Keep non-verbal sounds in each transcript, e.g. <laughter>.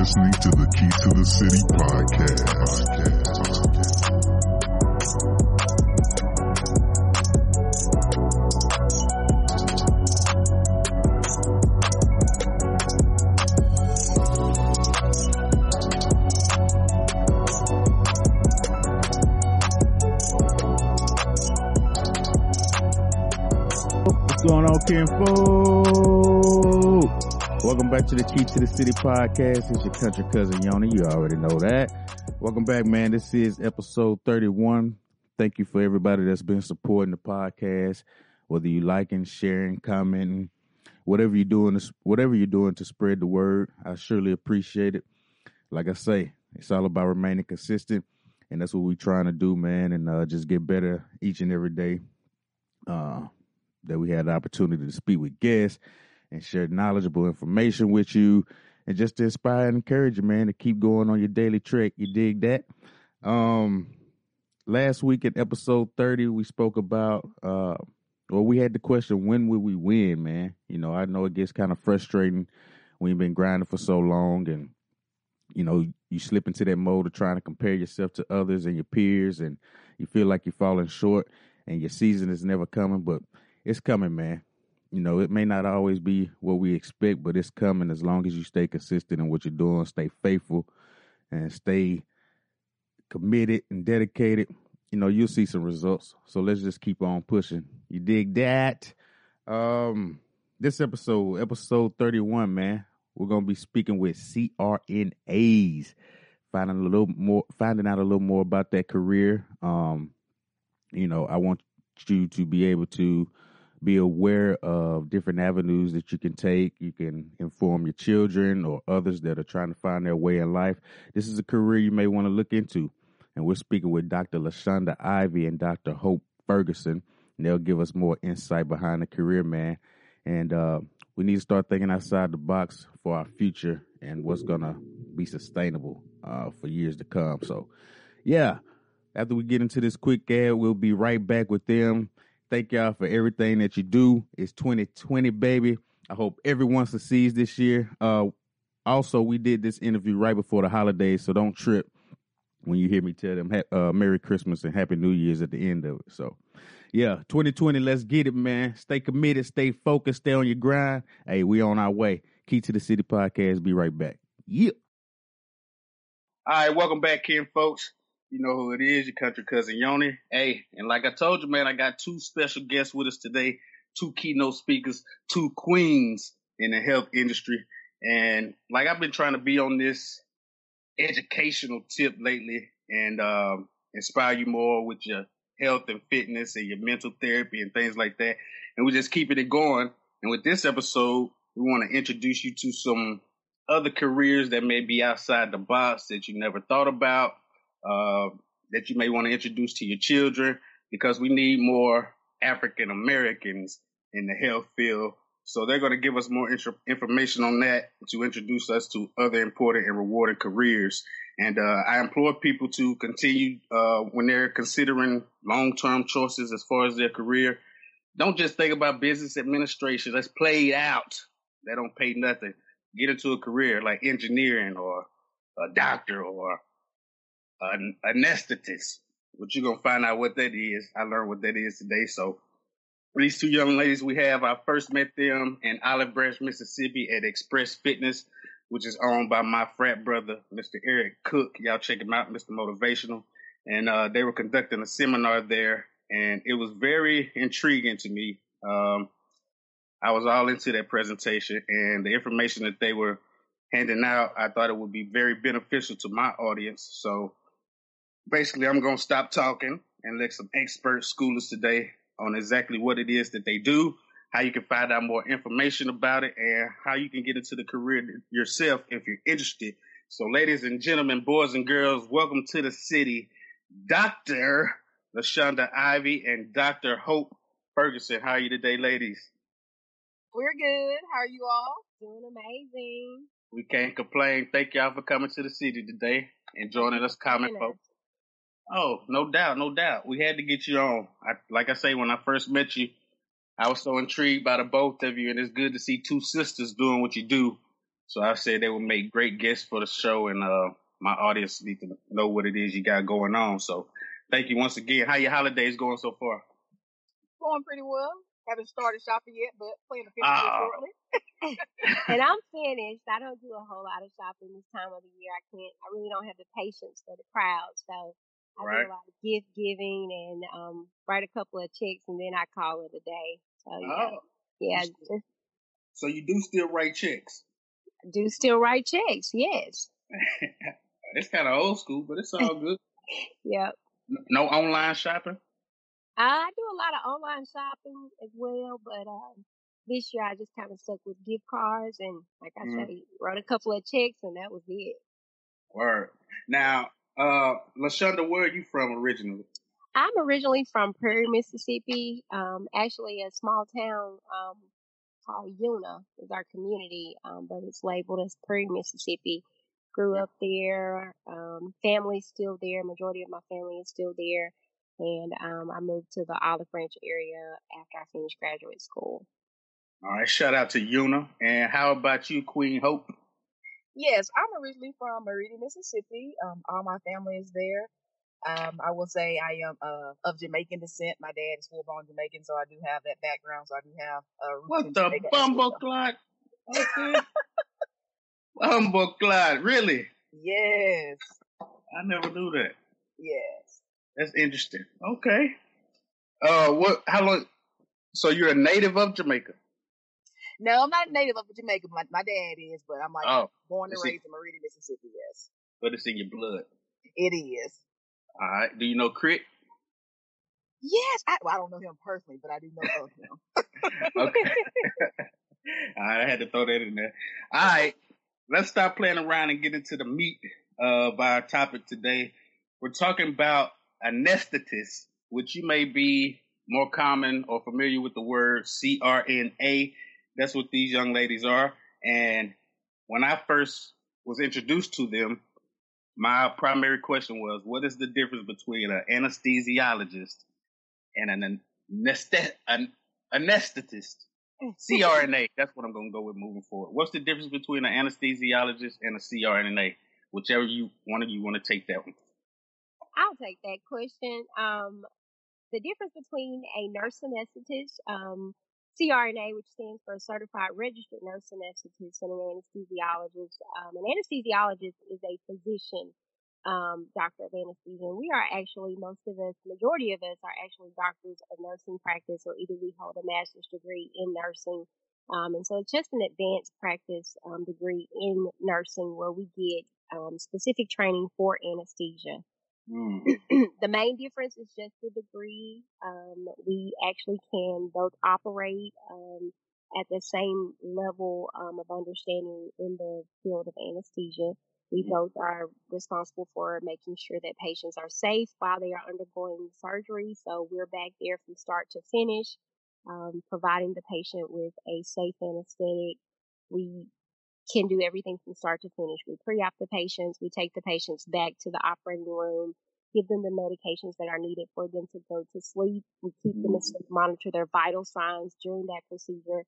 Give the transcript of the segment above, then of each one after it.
listening to the Key to the City podcast. What's going on, kinfolk? Welcome back to the Key to the City podcast. It's your country cousin Yoni. You already know that. Welcome back, man. This is episode 31. Thank you for everybody that's been supporting the podcast, whether you liking, sharing, commenting, whatever you're doing, whatever you're doing to spread the word. I surely appreciate it. Like I say, it's all about remaining consistent, and that's what we're trying to do, man, and uh, just get better each and every day. Uh, that we had the opportunity to speak with guests and share knowledgeable information with you and just to inspire and encourage you, man, to keep going on your daily trek. You dig that? Um, last week in episode 30, we spoke about, uh, well, we had the question, when will we win, man? You know, I know it gets kind of frustrating when you've been grinding for so long and, you know, you slip into that mode of trying to compare yourself to others and your peers and you feel like you're falling short and your season is never coming, but it's coming, man. You know, it may not always be what we expect, but it's coming as long as you stay consistent in what you're doing, stay faithful, and stay committed and dedicated. You know, you'll see some results. So let's just keep on pushing. You dig that? Um, this episode, episode 31, man, we're gonna be speaking with CRNAs, finding a little more, finding out a little more about that career. Um, you know, I want you to be able to be aware of different avenues that you can take. You can inform your children or others that are trying to find their way in life. This is a career you may want to look into. And we're speaking with Dr. LaShanda Ivy and Dr. Hope Ferguson. And they'll give us more insight behind the career, man. And uh, we need to start thinking outside the box for our future and what's going to be sustainable uh, for years to come. So, yeah, after we get into this quick ad, we'll be right back with them Thank y'all for everything that you do. It's 2020, baby. I hope everyone succeeds this year. Uh, also, we did this interview right before the holidays, so don't trip when you hear me tell them uh, Merry Christmas and Happy New Year's at the end of it. So, yeah, 2020, let's get it, man. Stay committed, stay focused, stay on your grind. Hey, we on our way. Key to the City podcast. Be right back. Yep. All right, welcome back, Ken, folks. You know who it is, your country cousin Yoni. Hey, and like I told you, man, I got two special guests with us today, two keynote speakers, two queens in the health industry. And like I've been trying to be on this educational tip lately and um, inspire you more with your health and fitness and your mental therapy and things like that. And we're just keeping it going. And with this episode, we want to introduce you to some other careers that may be outside the box that you never thought about uh, that you may want to introduce to your children because we need more African Americans in the health field. So they're going to give us more information on that to introduce us to other important and rewarding careers. And uh, I implore people to continue uh, when they're considering long-term choices as far as their career. Don't just think about business administration. Let's play it out. They don't pay nothing. Get into a career like engineering or a doctor or an anesthetist, which you're gonna find out what that is. I learned what that is today. So these two young ladies we have, I first met them in Olive Branch, Mississippi at Express Fitness, which is owned by my frat brother, Mr. Eric Cook. Y'all check him out, Mr. Motivational. And uh, they were conducting a seminar there, and it was very intriguing to me. Um, I was all into that presentation, and the information that they were handing out, I thought it would be very beneficial to my audience. So basically, I'm going to stop talking and let some expert school us today on exactly what it is that they do, how you can find out more information about it, and how you can get into the career yourself if you're interested. So, ladies and gentlemen, boys and girls, welcome to the city, Dr. LaShanda Ivy and Dr. Hope Ferguson. How are you today, ladies? We're good. How are you all? Doing amazing. We can't complain. Thank y'all for coming to the city today and joining us, common folks. Oh, no doubt, no doubt. We had to get you on. I, like I say, when I first met you, I was so intrigued by the both of you, and it's good to see two sisters doing what you do. So I said they would make great guests for the show, and uh, my audience need to know what it is you got going on. So thank you once again. How your holidays going so far? Going pretty well. Haven't started shopping yet, but plan to finish Oh. shortly. <laughs> and I'm finished. I don't do a whole lot of shopping this time of the year. I can't. I really don't have the patience for the crowd, so I Right. do a lot of gift giving and um write a couple of checks, and then I call it a day. So yeah, Oh, yeah, just so you do still write checks? do still write checks. Yes. <laughs> it's kind of old school, but it's all good. <laughs> Yep. No online shopping. I do a lot of online shopping as well, but um, this year I just kind of stuck with gift cards and, like I Mhm. say, wrote a couple of checks, and that was it. Word. Now, uh, LaShanda, where are you from originally? I'm originally from Prairie, Mississippi. Um, actually, a small town um, called Una is our community, um, but it's labeled as Prairie, Mississippi. Grew up there. Um, family's still there. Majority of my family is still there. And um, I moved to the Olive Branch area after I finished graduate school. All right, shout out to Una. And how about you, Queen Hope? Yes, I'm originally from Meridian, Mississippi. Um, all my family is there. Um, I will say I am uh, of Jamaican descent. My dad is full born Jamaican, so I do have that background. So I do have uh, What the Jamaica as well. bumbleclot? Okay. <laughs> bumbleclot, really? Yes, I never knew that. yes. That's interesting. Okay. Uh, what? How long? So you're a native of Jamaica? No, I'm not a native of Jamaica. My, my dad is, but I'm like Oh, born and raised in Meridian, Mississippi. Yes, but it's in your blood. it is. All right. Do you know Crit? Yes, I, well, I don't know him personally, but I do know of him. <laughs> Okay. All right, <laughs> I had to throw that in there. All right, let's stop playing around and get into the meat of our topic today. We're talking about anesthetists, which you may be more common or familiar with the word CRNA. That's what these young ladies are. And when I first was introduced to them, my primary question was, what is the difference between an anesthesiologist and an anesthet- an anesthetist? <laughs> CRNA. That's what I'm going to go with moving forward. What's the difference between an anesthesiologist and a CRNA? Whichever you one of you want to take that one. I'll take that question. Um, the difference between a nurse anesthetist, um, CRNA, which stands for Certified Registered Nurse Anesthetist, and an anesthesiologist. Um, an anesthesiologist is a physician, um, doctor of anesthesia. And we are actually, most of us, majority of us are actually doctors of nursing practice, or either we hold a master's degree in nursing. Um, and so it's just an advanced practice um, degree in nursing where we get um, specific training for anesthesia. Mm. <clears throat> the main difference is just the degree. Um, we actually can both operate um, at the same level um, of understanding in the field of anesthesia. We both are responsible for making sure that patients are safe while they are undergoing surgery. So we're back there from start to finish, um, providing the patient with a safe anesthetic. We can do everything from start to finish. We pre-op the patients. We take the patients back to the operating room, give them the medications that are needed for them to go to sleep. We keep them asleep, monitor their vital signs during that procedure.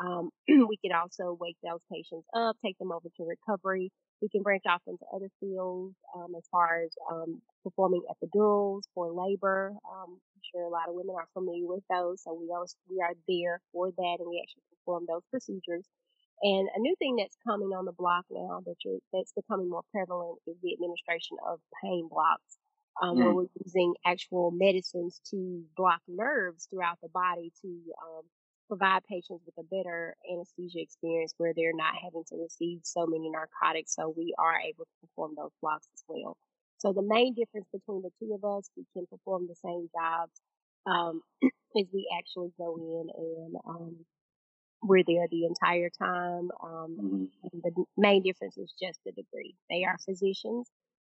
Um, <clears throat> we can also wake those patients up, take them over to recovery. We can branch off into other fields um, as far as um, performing epidurals for labor. Um, I'm sure a lot of women are familiar with those, so we always, we are there for that, and we actually perform those procedures. And a new thing that's coming on the block now that that's becoming more prevalent is the administration of pain blocks, um, where Mm. we're using actual medicines to block nerves throughout the body to um, provide patients with a better anesthesia experience where they're not having to receive so many narcotics. So we are able to perform those blocks as well. So the main difference between the two of us, we can perform the same jobs, um, <clears throat> is we actually go in and, um, we're there the entire time. Um, Mhm. and the main difference is just the degree. They are physicians.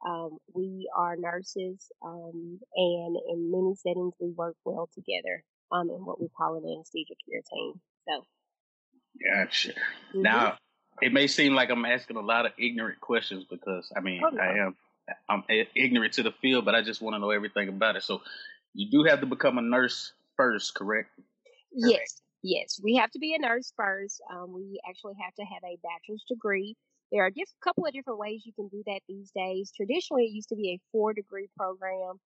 Um, we are nurses, um, and in many settings we work well together um, in what we call an anesthesia care team. So, Gotcha. mhm. Now, it may seem like I'm asking a lot of ignorant questions because I mean Oh, no. I am I'm ignorant to the field, but I just want to know everything about it. So, you do have to become a nurse first, correct? yes, Yes, we have to be a nurse first. Um, we actually have to have a bachelor's degree. There are a couple of different ways you can do that these days. Traditionally, it used to be a four degree program,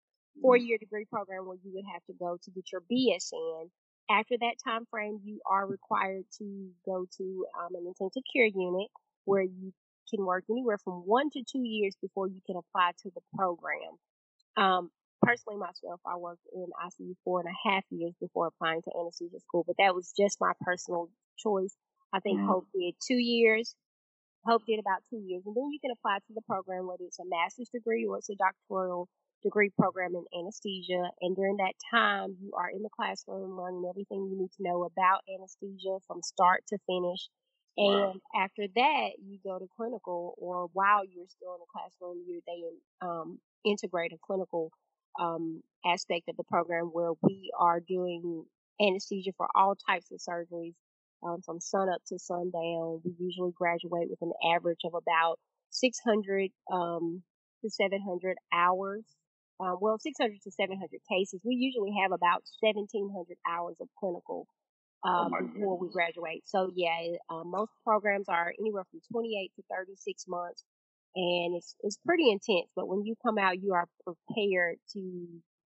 four year degree program where you would have to go to get your BSN. After that time frame, you are required to go to um, an intensive care unit where you can work anywhere from one to two years before you can apply to the program. Um, personally myself, I worked in ICU four and a half years before applying to anesthesia school, but that was just my personal choice. I think Mhm. Hope did two years. Hope did about two years, and then you can apply to the program whether it's a master's degree or it's a doctoral degree program in anesthesia. And during that time, you are in the classroom learning everything you need to know about anesthesia from start to finish. Wow. And after that, you go to clinical, or while you're still in the classroom, you they um, integrate a clinical um, aspect of the program where we are doing anesthesia for all types of surgeries um, from sun up to sundown. We usually graduate with an average of about 600 um, to 700 hours. Uh, well, 600 to 700 cases. We usually have about 1,700 hours of clinical Oh um, my before we graduate. So yeah, uh, most programs are anywhere from 28 to 36 months, and it's it's pretty intense. But when you come out, you are prepared to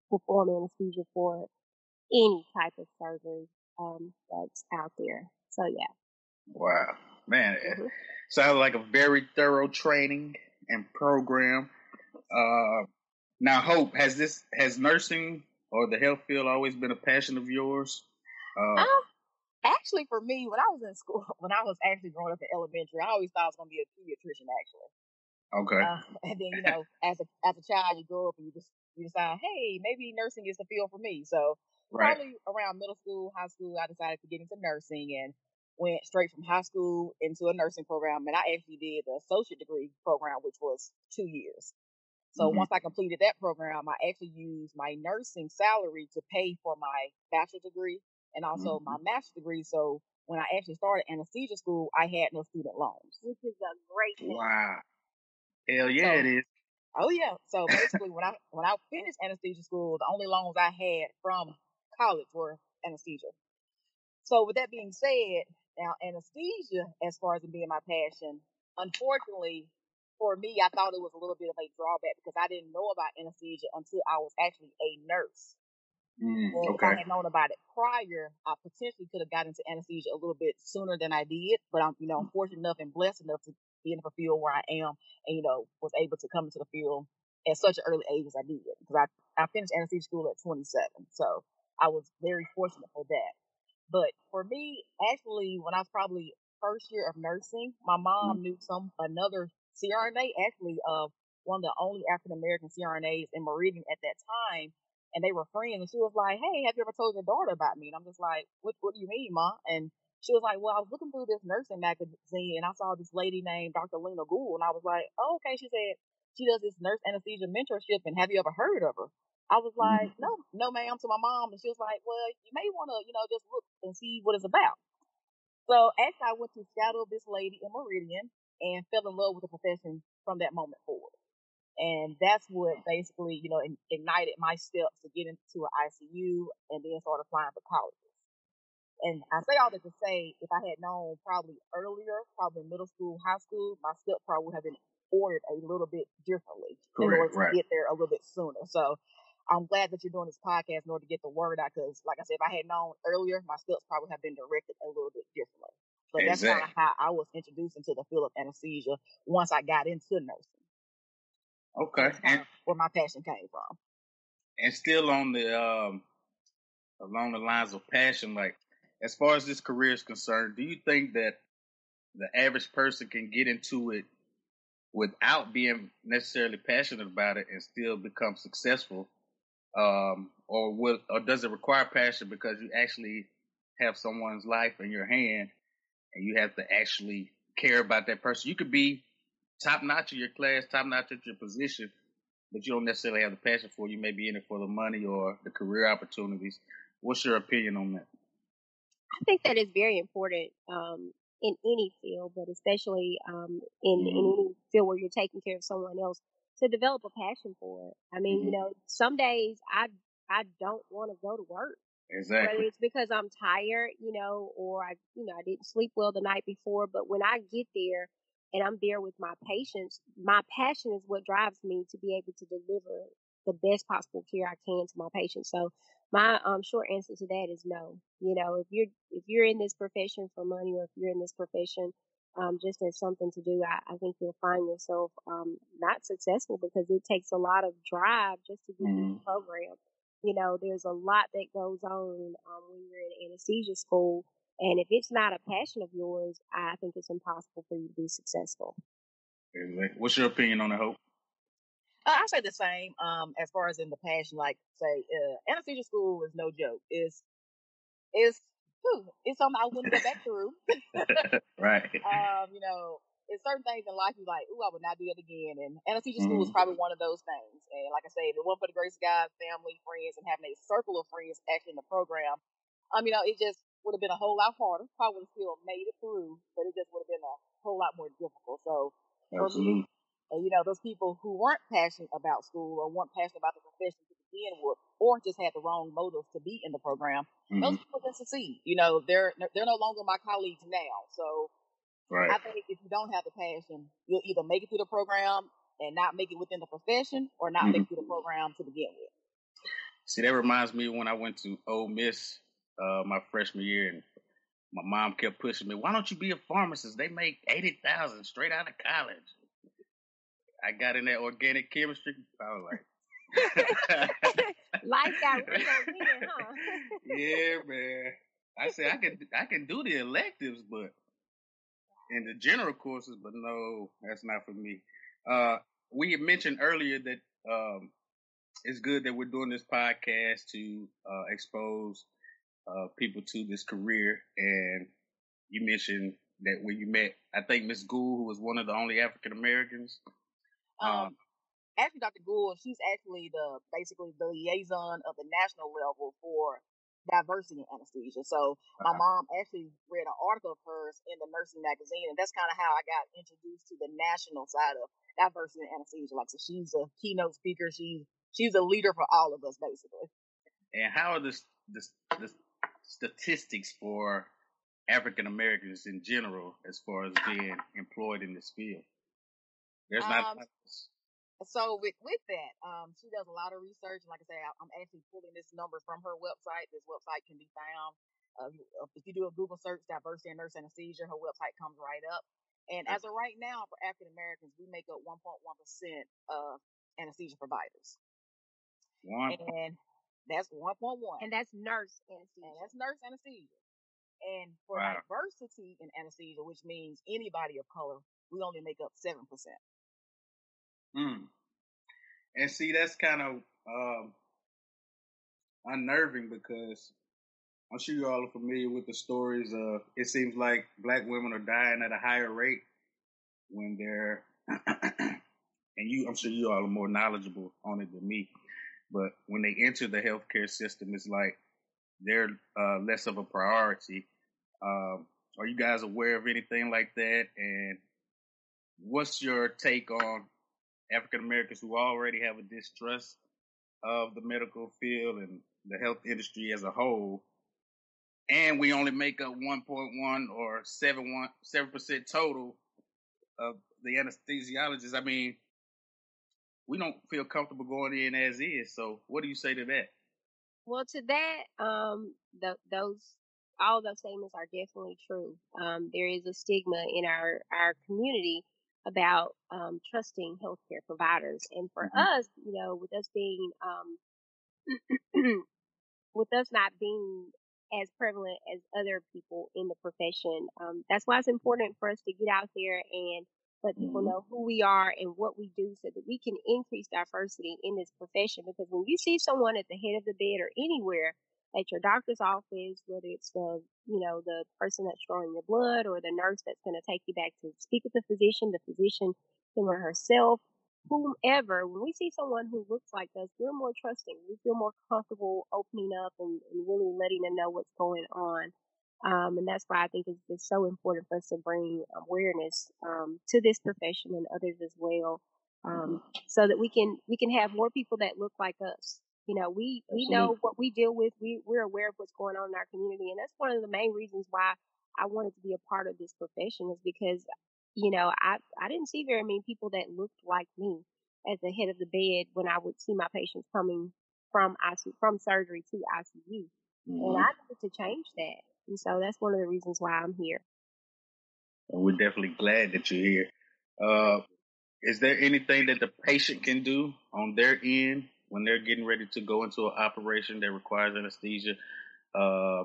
perform anesthesia for any type of surgery um, that's out there. So yeah. Wow. Man, it hmm sounds like a very thorough training and program. Uh, now, Hope, has this has nursing or the health field always been a passion of yours? Uh, Um, actually, for me, when I was in school, <laughs> when I was actually growing up in elementary, I always thought I was going to be a pediatrician. Actually, okay. uh, <laughs> and then you know, as a as a child, you grow up and you just you decide, hey, maybe nursing is the field for me. So Right. probably around middle school, high school, I decided to get into nursing and went straight from high school into a nursing program. And I actually did the associate degree program, which was two years. So Mhm. once I completed that program, I actually used my nursing salary to pay for my bachelor's degree and also my master's degree. So when I actually started anesthesia school, I had no student loans. Which is a great thing. Wow. Hell yeah, So it is. Oh yeah. So basically, <laughs> when I when I finished anesthesia school, the only loans I had from college were anesthesia. So with that being said, now anesthesia, as far as it being my passion, unfortunately for me, I thought it was a little bit of a drawback because I didn't know about anesthesia until I was actually a nurse. Mm, And if I okay. had known about it prior, I potentially could have gotten into anesthesia a little bit sooner than I did. But I'm, you know, I'm fortunate enough and blessed enough to be in the field where I am, and you know, was able to come into the field at such an early age as I did. Because I I finished anesthesia school at 27, so I was very fortunate for that. But for me, actually, when I was probably first year of nursing, my mom knew some another CRNA, actually, uh, one of the only African American CRNAs in Meridian at that time, and they were friends. And she was like, "Hey, have you ever told your daughter about me?" And I'm just like, "What? What do you mean, ma?" And she was like, "Well, I was looking through this nursing magazine, and I saw this lady named Dr. Lena Gould, and I was like, oh, okay." She said she does this nurse anesthesia mentorship, and have you ever heard of her? I was mm-hmm. like, no, no, ma'am, to my mom, and she was like, well, you may want to, you know, just look and see what it's about. So actually, I went to shadow this lady in Meridian and fell in love with the profession from that moment forward. And that's what basically, you know, ignited my steps to get into an ICU and then start applying for colleges. And I say all that to say, if I had known probably earlier, probably middle school, high school, my steps probably would have been ordered a little bit differently in order to right. get there a little bit sooner. So I'm glad that you're doing this podcast in order to get the word out because, like I said, if I had known earlier, my steps probably have been directed a little bit differently. But that's kind of how I was introduced into the field of anesthesia once I got into nursing. Okay. And where my passion came from. and still on the um along the lines of passion, like as far as this career is concerned, do you think that the average person can get into it without being necessarily passionate about it and still become successful? Um, or will, or does it require passion because you actually have someone's life in your hand and you have to actually care about that person? You could be top notch in your class, top notch at your position, but you don't necessarily have the passion for it. You may be in it for the money or the career opportunities. What's your opinion on that? I think that is very important um, in any field, but especially um, in, in Mhm. any field where you're taking care of someone else to develop a passion for it. I mean, you Mhm. know, some days I I don't want to go to work. Exactly. Whether it's because I'm tired, you know, or I, you know, I didn't sleep well the night before. But when I get there and I'm there with my patients, my passion is what drives me to be able to deliver the best possible care I can to my patients. So my um short answer to that is no. You know, if you're if you're in this profession for money or if you're in this profession um just as something to do, I, I think you'll find yourself um not successful because it takes a lot of drive just to get through the program. You know, there's a lot that goes on um when you're in anesthesia school and if it's not a passion of yours, I think it's impossible for you to be successful. What's your opinion on the hope? Uh, I say the same. Um, as far as in the passion, like say, uh, anesthesia school is no joke. It's it's whew, it's something I wouldn't go back through. <laughs> right. <laughs> um, you know, it's certain things in life you're like, ooh, I would not do that again. And anesthesia school is Mhm. probably one of those things. And like I say, if it wasn't for the grace of God, family, friends, and having a circle of friends actually in the program, um, you know, it just would have been a whole lot harder. Probably would have still made it through, but it just would have been a whole lot more difficult. So for me, and you know, those people who weren't passionate about school or weren't passionate about the profession with, or just had the wrong motives to be in the program, those hmm people didn't succeed. You know, they're they're no longer my colleagues now. So Right. I think if you don't have the passion, you'll either make it through the program and not make it within the profession, or not make hmm it through the program to begin with. See, that reminds me when I went to Ole Miss uh, my freshman year, and my mom kept pushing me. Why don't you be a pharmacist? They make eighty thousand straight out of college. I got in that organic chemistry. I was like, <laughs> Life got real huh? <laughs> yeah, man. I said I can I can do the electives, but in the general courses, but no, that's not for me. Uh, we had mentioned earlier that um, it's good that we're doing this podcast to uh, expose uh, people to this career. And you mentioned that when you met, I think Miss Gould, who was one of the only African Americans. Um, Um, actually, Dr. Gould, she's actually the basically the liaison of the national level for diversity in anesthesia. So my uh, mom actually read an article of hers in the nursing magazine, and that's kind of how I got introduced to the national side of diversity in anesthesia. Like, so she's a keynote speaker. She's she's a leader for all of us, basically. and how are the, the, the statistics for African Americans in general as far as being employed in this field? There's not. Um, So with with that, um, she does a lot of research. And like I say, I- I'm actually pulling this number from her website. This website can be found. Uh, uh, if you do a Google search, diversity in nurse anesthesia, her website comes right up. And as of right now, for African Americans, we make up 1.1 percent of anesthesia providers, one. and that's 1.1, And that's nurse and anesthesia. that's nurse anesthesia. And for Wow. diversity in anesthesia, which means anybody of color, we only make up seven percent. Mm. And see, that's kind of um, unnerving because I'm sure you all are familiar with the stories of it seems like black women are dying at a higher rate when they're, <clears throat> and you, I'm sure you all are more knowledgeable on it than me, but when they enter the healthcare system, it's like they're uh, less of a priority. Um, are you guys aware of anything like that? And what's your take on African Americans who already have a distrust of the medical field and the health industry as a whole, and we only make up 1.1 or 7 percent total of the anesthesiologists. I mean, we don't feel comfortable going in as is. So, what do you say to that? Well, to that, um, th- those all those statements are definitely true. Um, there is a stigma in our our community about um, trusting healthcare providers, and for Mhm. us, you know, with us being um, <clears throat> with us not being as prevalent as other people in the profession, um, that's why it's important for us to get out there and let people Mhm. know who we are and what we do so that we can increase diversity in this profession. Because when you see someone at the head of the bed or anywhere at your doctor's office, whether it's the, you know, the person that's drawing your blood or the nurse that's going to take you back to speak with the physician, the physician, him or herself, whomever, when we see someone who looks like us, we're more trusting. We feel more comfortable opening up and, and really letting them know what's going on. Um, and that's why I think it's, it's so important for us to bring awareness um, to this profession and others as well, um, so that we can we can have more people that look like us. You know, we, we know what we deal with. We, we're aware of what's going on in our community. And that's one of the main reasons why I wanted to be a part of this profession is because, you know, I, I didn't see very many people that looked like me at the head of the bed when I would see my patients coming from ICU, from surgery to ICU. And Mhm. I needed to change that. And so that's one of the reasons why I'm here. And we're definitely glad that you're here. Uh, is there anything that the patient can do on their end when they're getting ready to go into an operation that requires anesthesia, uh,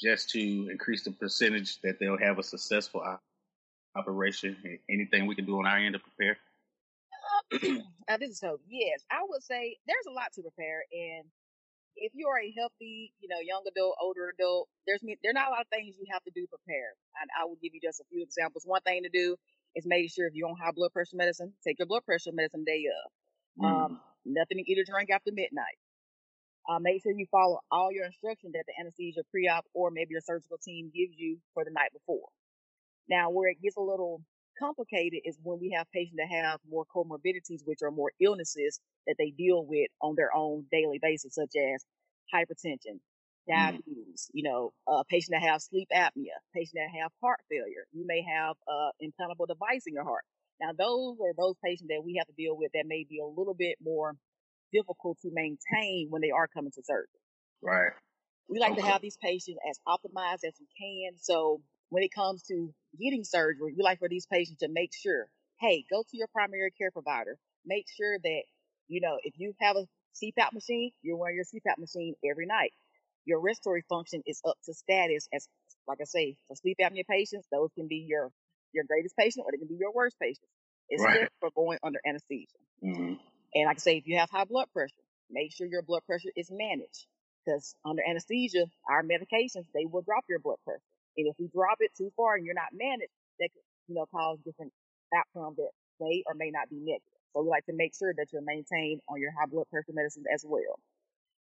just to increase the percentage that they'll have a successful op- operation? Anything we can do on our end to prepare? <clears throat> uh, this is so yes, I would say there's a lot to prepare, and if you are a healthy, you know, young adult, older adult, there's there are not a lot of things you have to do to prepare. And I will give you just a few examples. One thing to do is make sure if you're on high blood pressure medicine, take your blood pressure medicine day of. Um, nothing to eat or drink after midnight. Uh, make sure you follow all your instructions that the anesthesia pre-op or maybe your surgical team gives you for the night before. Now, where it gets a little complicated is when we have patients that have more comorbidities, which are more illnesses that they deal with on their own daily basis, such as hypertension, diabetes, you know, uh, patient that have sleep apnea, patient that have heart failure. You may have uh, implantable device in your heart. Now, those are those patients that we have to deal with that may be a little bit more difficult to maintain when they are coming to surgery. Right. We like to have these patients as optimized as we can. So when it comes to getting surgery, we like for these patients to make sure, hey, go to your primary care provider. Make sure that, you know, if you have a CPAP machine, you're wearing your CPAP machine every night. Your respiratory function is up to status as, like I say, for sleep apnea patients, those can be your, your greatest patient or they can be your worst patient. It's Right. different for going under anesthesia. hmm And like I can say, if you have high blood pressure, make sure your blood pressure is managed. Because under anesthesia, our medications, they will drop your blood pressure. And if you drop it too far and you're not managed, that could, you know, cause different outcomes that may or may not be negative. So we like to make sure that you're maintained on your high blood pressure medicines as well.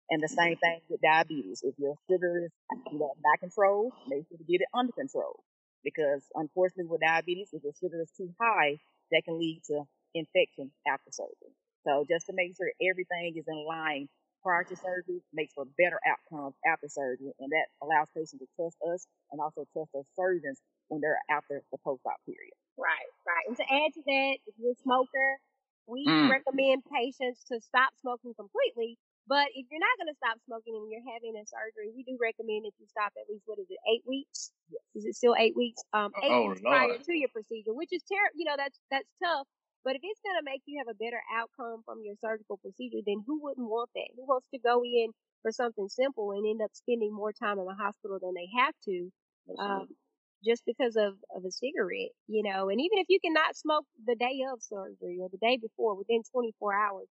And the same thing with diabetes. If your sugar is, you know, not controlled, make sure to get it under control. Because unfortunately with diabetes, if your sugar is too high, that can lead to infection after surgery. So just to make sure everything is in line prior to surgery makes for better outcomes after surgery. And that allows patients to trust us and also trust their surgeons when they're after the post-op period. Right, right. And to add to that, if you're a smoker, we Mm. recommend patients to stop smoking completely. But if you're not going to stop smoking and you're having a surgery, we do recommend that you stop at least what is it, eight weeks? Yes. Is it still eight weeks? Um, eight Oh, weeks prior to your procedure, which is terrible. You know, that's that's tough. But if it's going to make you have a better outcome from your surgical procedure, then who wouldn't want that? Who wants to go in for something simple and end up spending more time in the hospital than they have to? um, just because of, of a cigarette, you know, and even if you cannot smoke the day of surgery or the day before within 24 hours,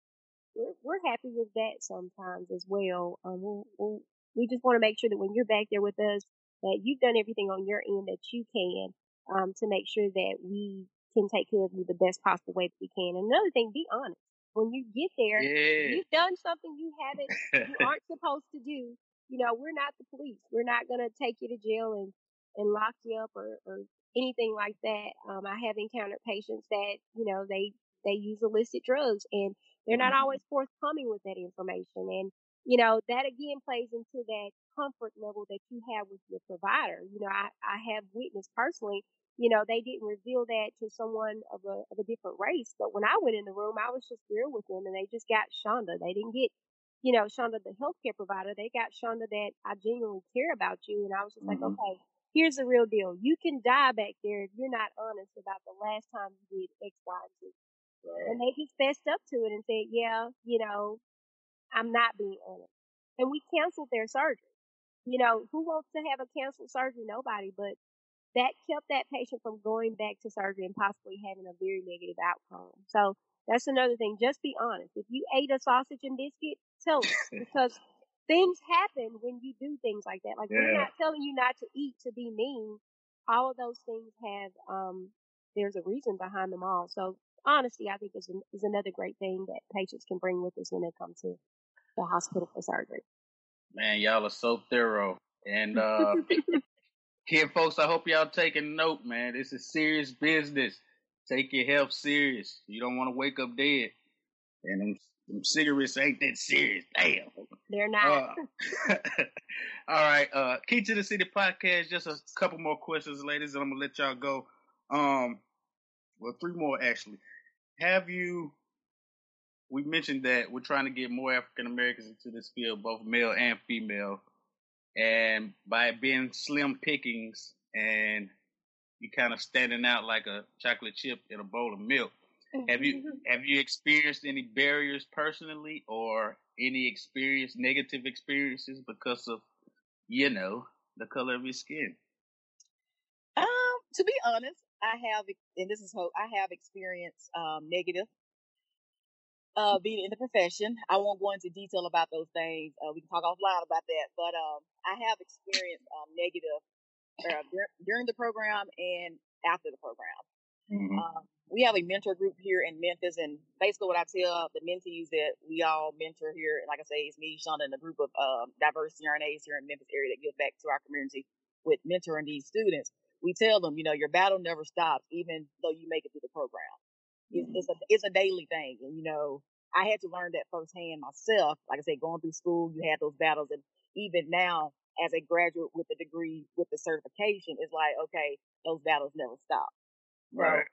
we're, we're happy with that sometimes as well. Um, we'll, we'll, we just want to make sure that when you're back there with us, that you've done everything on your end that you can, um, to make sure that we can take care of you the best possible way that we can. And another thing, be honest. When you get there, Yeah. you've done something you haven't you <laughs> aren't supposed to do. You know, we're not the police. We're not gonna take you to jail and and lock you up or or anything like that. Um, I have encountered patients that you know they they use illicit drugs and they're not always forthcoming with that information. And you know that again plays into that comfort level that you have with your provider. You know, I I have witnessed personally. You know, they didn't reveal that to someone of a of a different race, but when I went in the room, I was just real with them, and they just got Shonda. They didn't get you know, Shonda, the healthcare provider, they got Shonda that I genuinely care about you. And I was just like, Mhm. okay, here's the real deal. You can die back there if you're not honest about the last time you did X, Y, and Z. And they just fessed up to it and said, yeah, you know, I'm not being honest. And we canceled their surgery. You know, who wants to have a canceled surgery? Nobody, but that kept that patient from going back to surgery and possibly having a very negative outcome. So that's another thing. Just be honest. If you ate a sausage and biscuit, tell us <laughs> because things happen when you do things like that. Like we're not telling you not to eat to be mean. All of those things have um there's a reason behind them all. So honesty, I think, is an, is another great thing that patients can bring with us when they come to the hospital for surgery. Man, y'all are so thorough. And <laughs> uh kid folks, I hope y'all taking note, man. This is serious business. Take your health serious. You don't want to wake up dead. and them, them cigarettes ain't that serious. Damn. They're not. Uh, <laughs> all right. Uh, Key to the City podcast. Just a couple more questions, ladies, and I'm gonna let y'all go. Um, well, three more actually. Have you? We mentioned that we're trying to get more African Americans into this field, both male and female, and by being slim pickings and you kind of standing out like a chocolate chip in a bowl of milk. Have you have you experienced any barriers personally, or any experience negative experiences because of you know the color of your skin? Um, to be honest, I have, and this is hope, I have experienced um, negative uh, being in the profession. I won't go into detail about those things. Uh, we can talk offline about that. But um, I have experienced um, negative uh, during the program and after the program. Mm-hmm. Um, we have a mentor group here in Memphis, and basically what I tell the mentees that we all mentor here, like I say, it's me, Shonda, and a group of um, diverse CRNAs here in Memphis area that give back to our community with mentoring these students. We tell them, you know, your battle never stops, even though you make it through the program. It's, it's a mm-hmm. it's a daily thing, and you know, I had to learn that firsthand myself. Like I said, going through school, you had those battles, and even now, as a graduate with a degree with the certification, it's like, okay, those battles never stop. So, Right.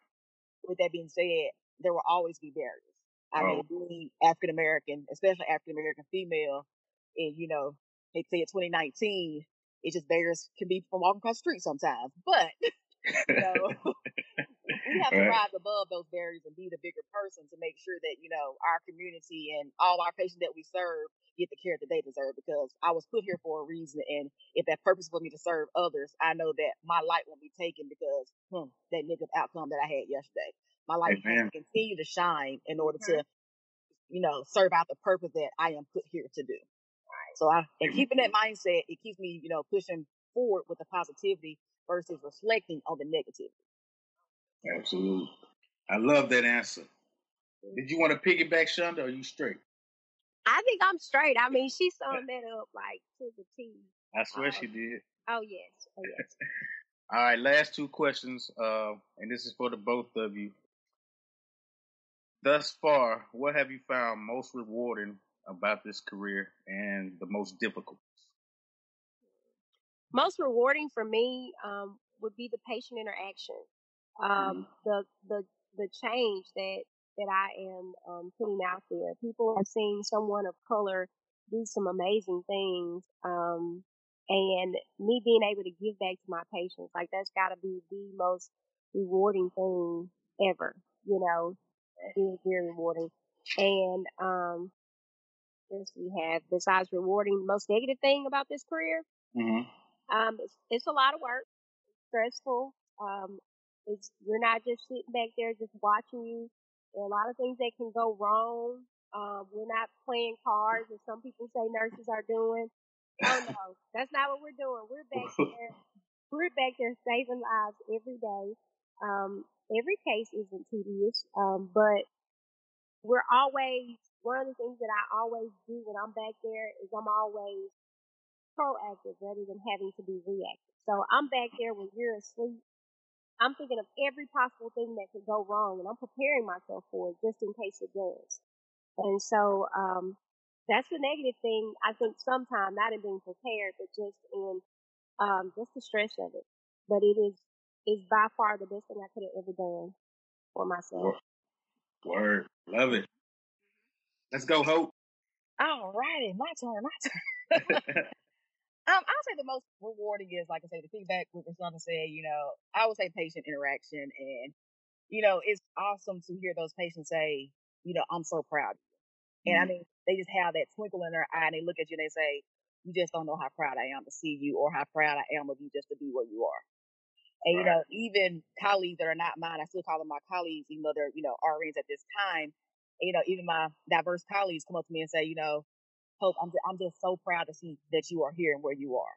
with that being said, there will always be barriers. I Oh. mean, being African American, especially African American female, and you know, they say 2019, it just barriers can be from walking across the street sometimes. But <laughs> you know, <laughs> we have to Right. rise above those barriers and be the bigger person to make sure that you know our community and all our patients that we serve get the care that they deserve. Because I was put here for a reason, and if that purpose for me to serve others, I know that my light won't be taken because hmm, that negative outcome that I had yesterday. My light has to continue to shine in order to, you know, serve out the purpose that I am put here to do. So I, and keeping that mindset, it keeps me, you know, pushing forward with the positivity versus reflecting on the negativity. Absolutely. I love that answer. Did you want to piggyback, Shonda, or are you straight? I think I'm straight. I mean, she <laughs> summed that up like to the T. I swear Uh, she did. Oh yes, oh yes. <laughs> All right, last two questions, uh, and this is for the both of you. Thus far, what have you found most rewarding about this career and the most difficult? Most rewarding for me um, would be the patient interaction. Um, the the the change that that I am um, putting out there. People have seen someone of color do some amazing things, um, and me being able to give back to my patients, like that's got to be the most rewarding thing ever. You know, very very rewarding. And um, we have besides rewarding, the most negative thing about this career, Mm-hmm. um, it's, it's a lot of work, stressful. Um, it's you're not just sitting back there just watching you. There are a lot of things that can go wrong. Um, we're not playing cards, as some people say nurses are doing. Oh no, <laughs> that's not what we're doing. We're back there. We're back there saving lives every day. Um, every case isn't tedious, um, but we're always one of the things that I always do when I'm back there is I'm always proactive rather than having to be reactive. So I'm back there when you're asleep. I'm thinking of every possible thing that could go wrong and I'm preparing myself for it just in case it does. And so, um, that's the negative thing. I think sometimes not in being prepared, but just in, um, just the stress of it. But it is, is by far the best thing I could have ever done for myself. Word. Love it. Let's go, Hope. All righty, my turn, my turn. <laughs> Um, I'll say the most rewarding is, like I say, the feedback with Shonda said, you know, I would say patient interaction. And, you know, it's awesome to hear those patients say, you know, I'm so proud of you. And I mean, they just have that twinkle in their eye and they look at you and they say, you just don't know how proud I am to see you or how proud I am of you just to be where you are. And, you know, even colleagues that are not mine, I still call them my colleagues, even though they're, you know, RNs at this time. You know, even my diverse colleagues come up to me and say, you know, Hope, I'm just, I'm just so proud to see that you are here and where you are.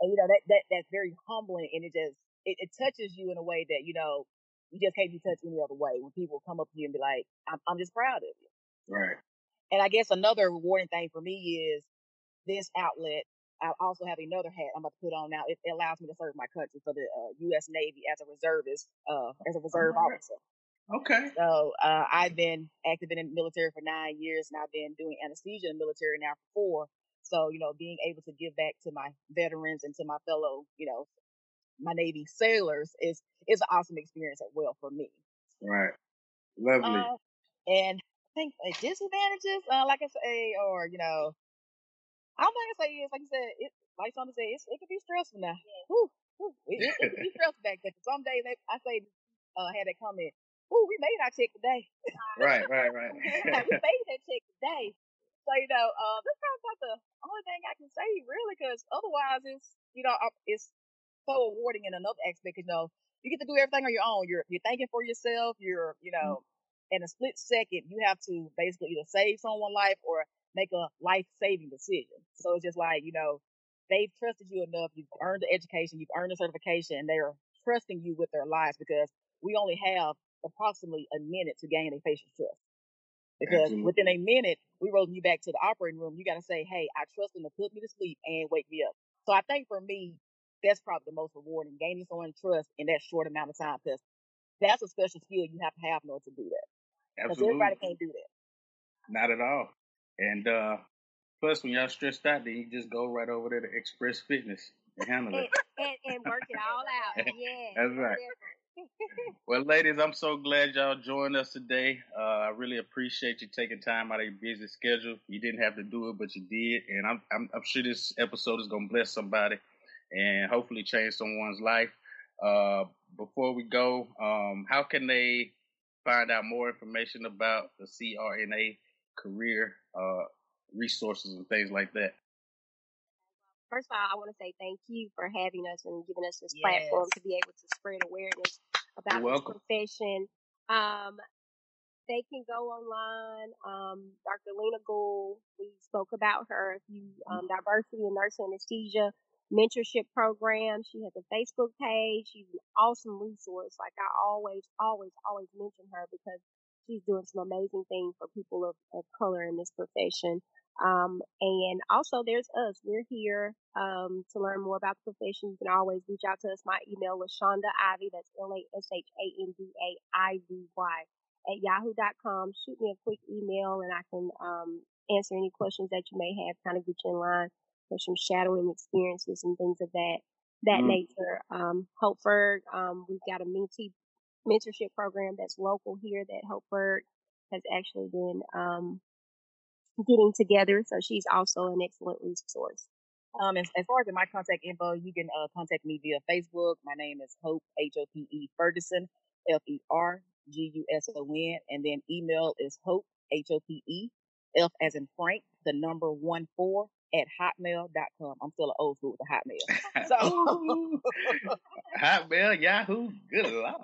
And, you know, that, that, that's very humbling and it just, it, it touches you in a way that, you know, you just can't be touched any other way when people come up to you and be like, I'm, I'm just proud of you. Right. And I guess another rewarding thing for me is this outlet. I also have another hat I'm about to put on now. It, it allows me to serve my country for the uh, U.S. Navy as a reservist, uh, as a reserve Alright. officer. Okay. So uh, I've been active in the military for nine years, and I've been doing anesthesia in the military now for four. So you know, being able to give back to my veterans and to my fellow, you know, my Navy sailors is is an awesome experience as well for me. Right. Lovely. Uh, and I think uh, disadvantages, uh, like I say, or you know, I'm not gonna say is like you said, it like Sandra said, it's, it can be stressful now. Whew, whew, it, it, it can be stressful back there. Some days I say, uh, had that comment, "Ooh, we made our check today." right, <laughs> right, right. Like, we made that check today. So you know, uh, that's of about the only thing I can say really, because otherwise it's you know it's so rewarding in another aspect. You know, you get to do everything on your own. You're you're thinking for yourself. You're you know, in a split second, you have to basically either save someone's life or make a life saving decision. So it's just like you know, they've trusted you enough. You've earned the education. You've earned the certification, and they're trusting you with their lives because we only have approximately a minute to gain a patient's trust. Because Absolutely. within a minute, we rolling you back to the operating room. You got to say, "Hey, I trust them to put me to sleep and wake me up." So I think for me, that's probably the most rewarding, gaining someone's trust in that short amount of time. Because that's a special skill you have to have in order to do that. Because everybody can't do that. Not at all. And uh plus when y'all stressed out, then you just go right over there to Express Fitness and handle it. and, and work it all out. <laughs> Yeah. That's right. Well, ladies, I'm so glad y'all joined us today. Uh, I really appreciate you taking time out of your busy schedule. You didn't have to do it, but you did, and I'm I'm, I'm sure this episode is gonna bless somebody and hopefully change someone's life. Uh, before we go, um, how can they find out more information about the CRNA career uh, resources and things like that? First of all, I want to say thank you for having us and giving us this platform to be able to spread awareness about this profession. Um, they can go online. Um, Dr. Lena Gould, we spoke about her. If you um, diversity in nurse anesthesia mentorship program, she has a Facebook page. She's an awesome resource. Like I always, always, always mention her because she's doing some amazing things for people of, of color in this profession. Um, and also there's us. We're here, um, to learn more about the profession. You can always reach out to us. My email is Shonda Ivy. That's L-A-S-H-A-N-D-A-I-V-Y at yahoo.com. Shoot me a quick email and I can, um, answer any questions that you may have, kind of get you in line for some shadowing experiences and things of that, that Mm. nature. Um, Hopeburg, um, we've got a mentee mentorship program that's local here that Hopeburg has actually been, um, getting together. So she's also an excellent resource. Um, as, as far as in my contact info, you can uh, contact me via Facebook. My name is Hope H O P E Ferguson F E R G U S O N, and then email is Hope H O P E F as in Frank, the number one four at hotmail.com. I'm still an old school with the hotmail. <laughs> So <laughs> Hotmail, Yahoo, good lord. <laughs> you know,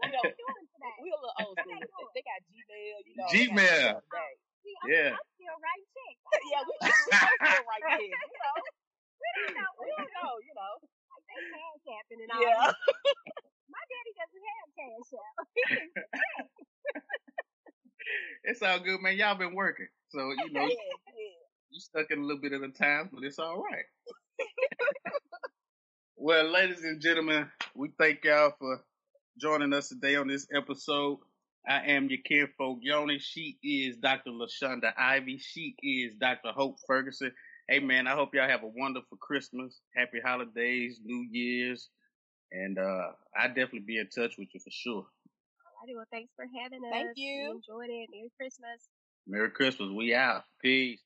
What you doing today? we a little old school. They, they got Gmail, you know. Gmail. They got stuff today. See, I'm, Yeah. I'm still writing checks. yeah, we, we feel right. <laughs> You know, You know, we don't know. You know. like they cash apping and all Yeah. <laughs> My daddy doesn't have cash app. <laughs> It's all good, man. Y'all been working, so you know yeah, yeah. you stuck in a little bit of the time, but it's all right. well, ladies and gentlemen, we thank y'all for joining us today on this episode. I am your kinfolk Yoni. She is Dr. LaShanda Ivy. She is Dr. Hope Ferguson. Hey man, I hope y'all have a wonderful Christmas, happy holidays, New Year's, and uh I definitely be in touch with you for sure. Alrighty, well, thanks for having us. Thank We you. enjoyed it. Merry Christmas. Merry Christmas. We out. Peace.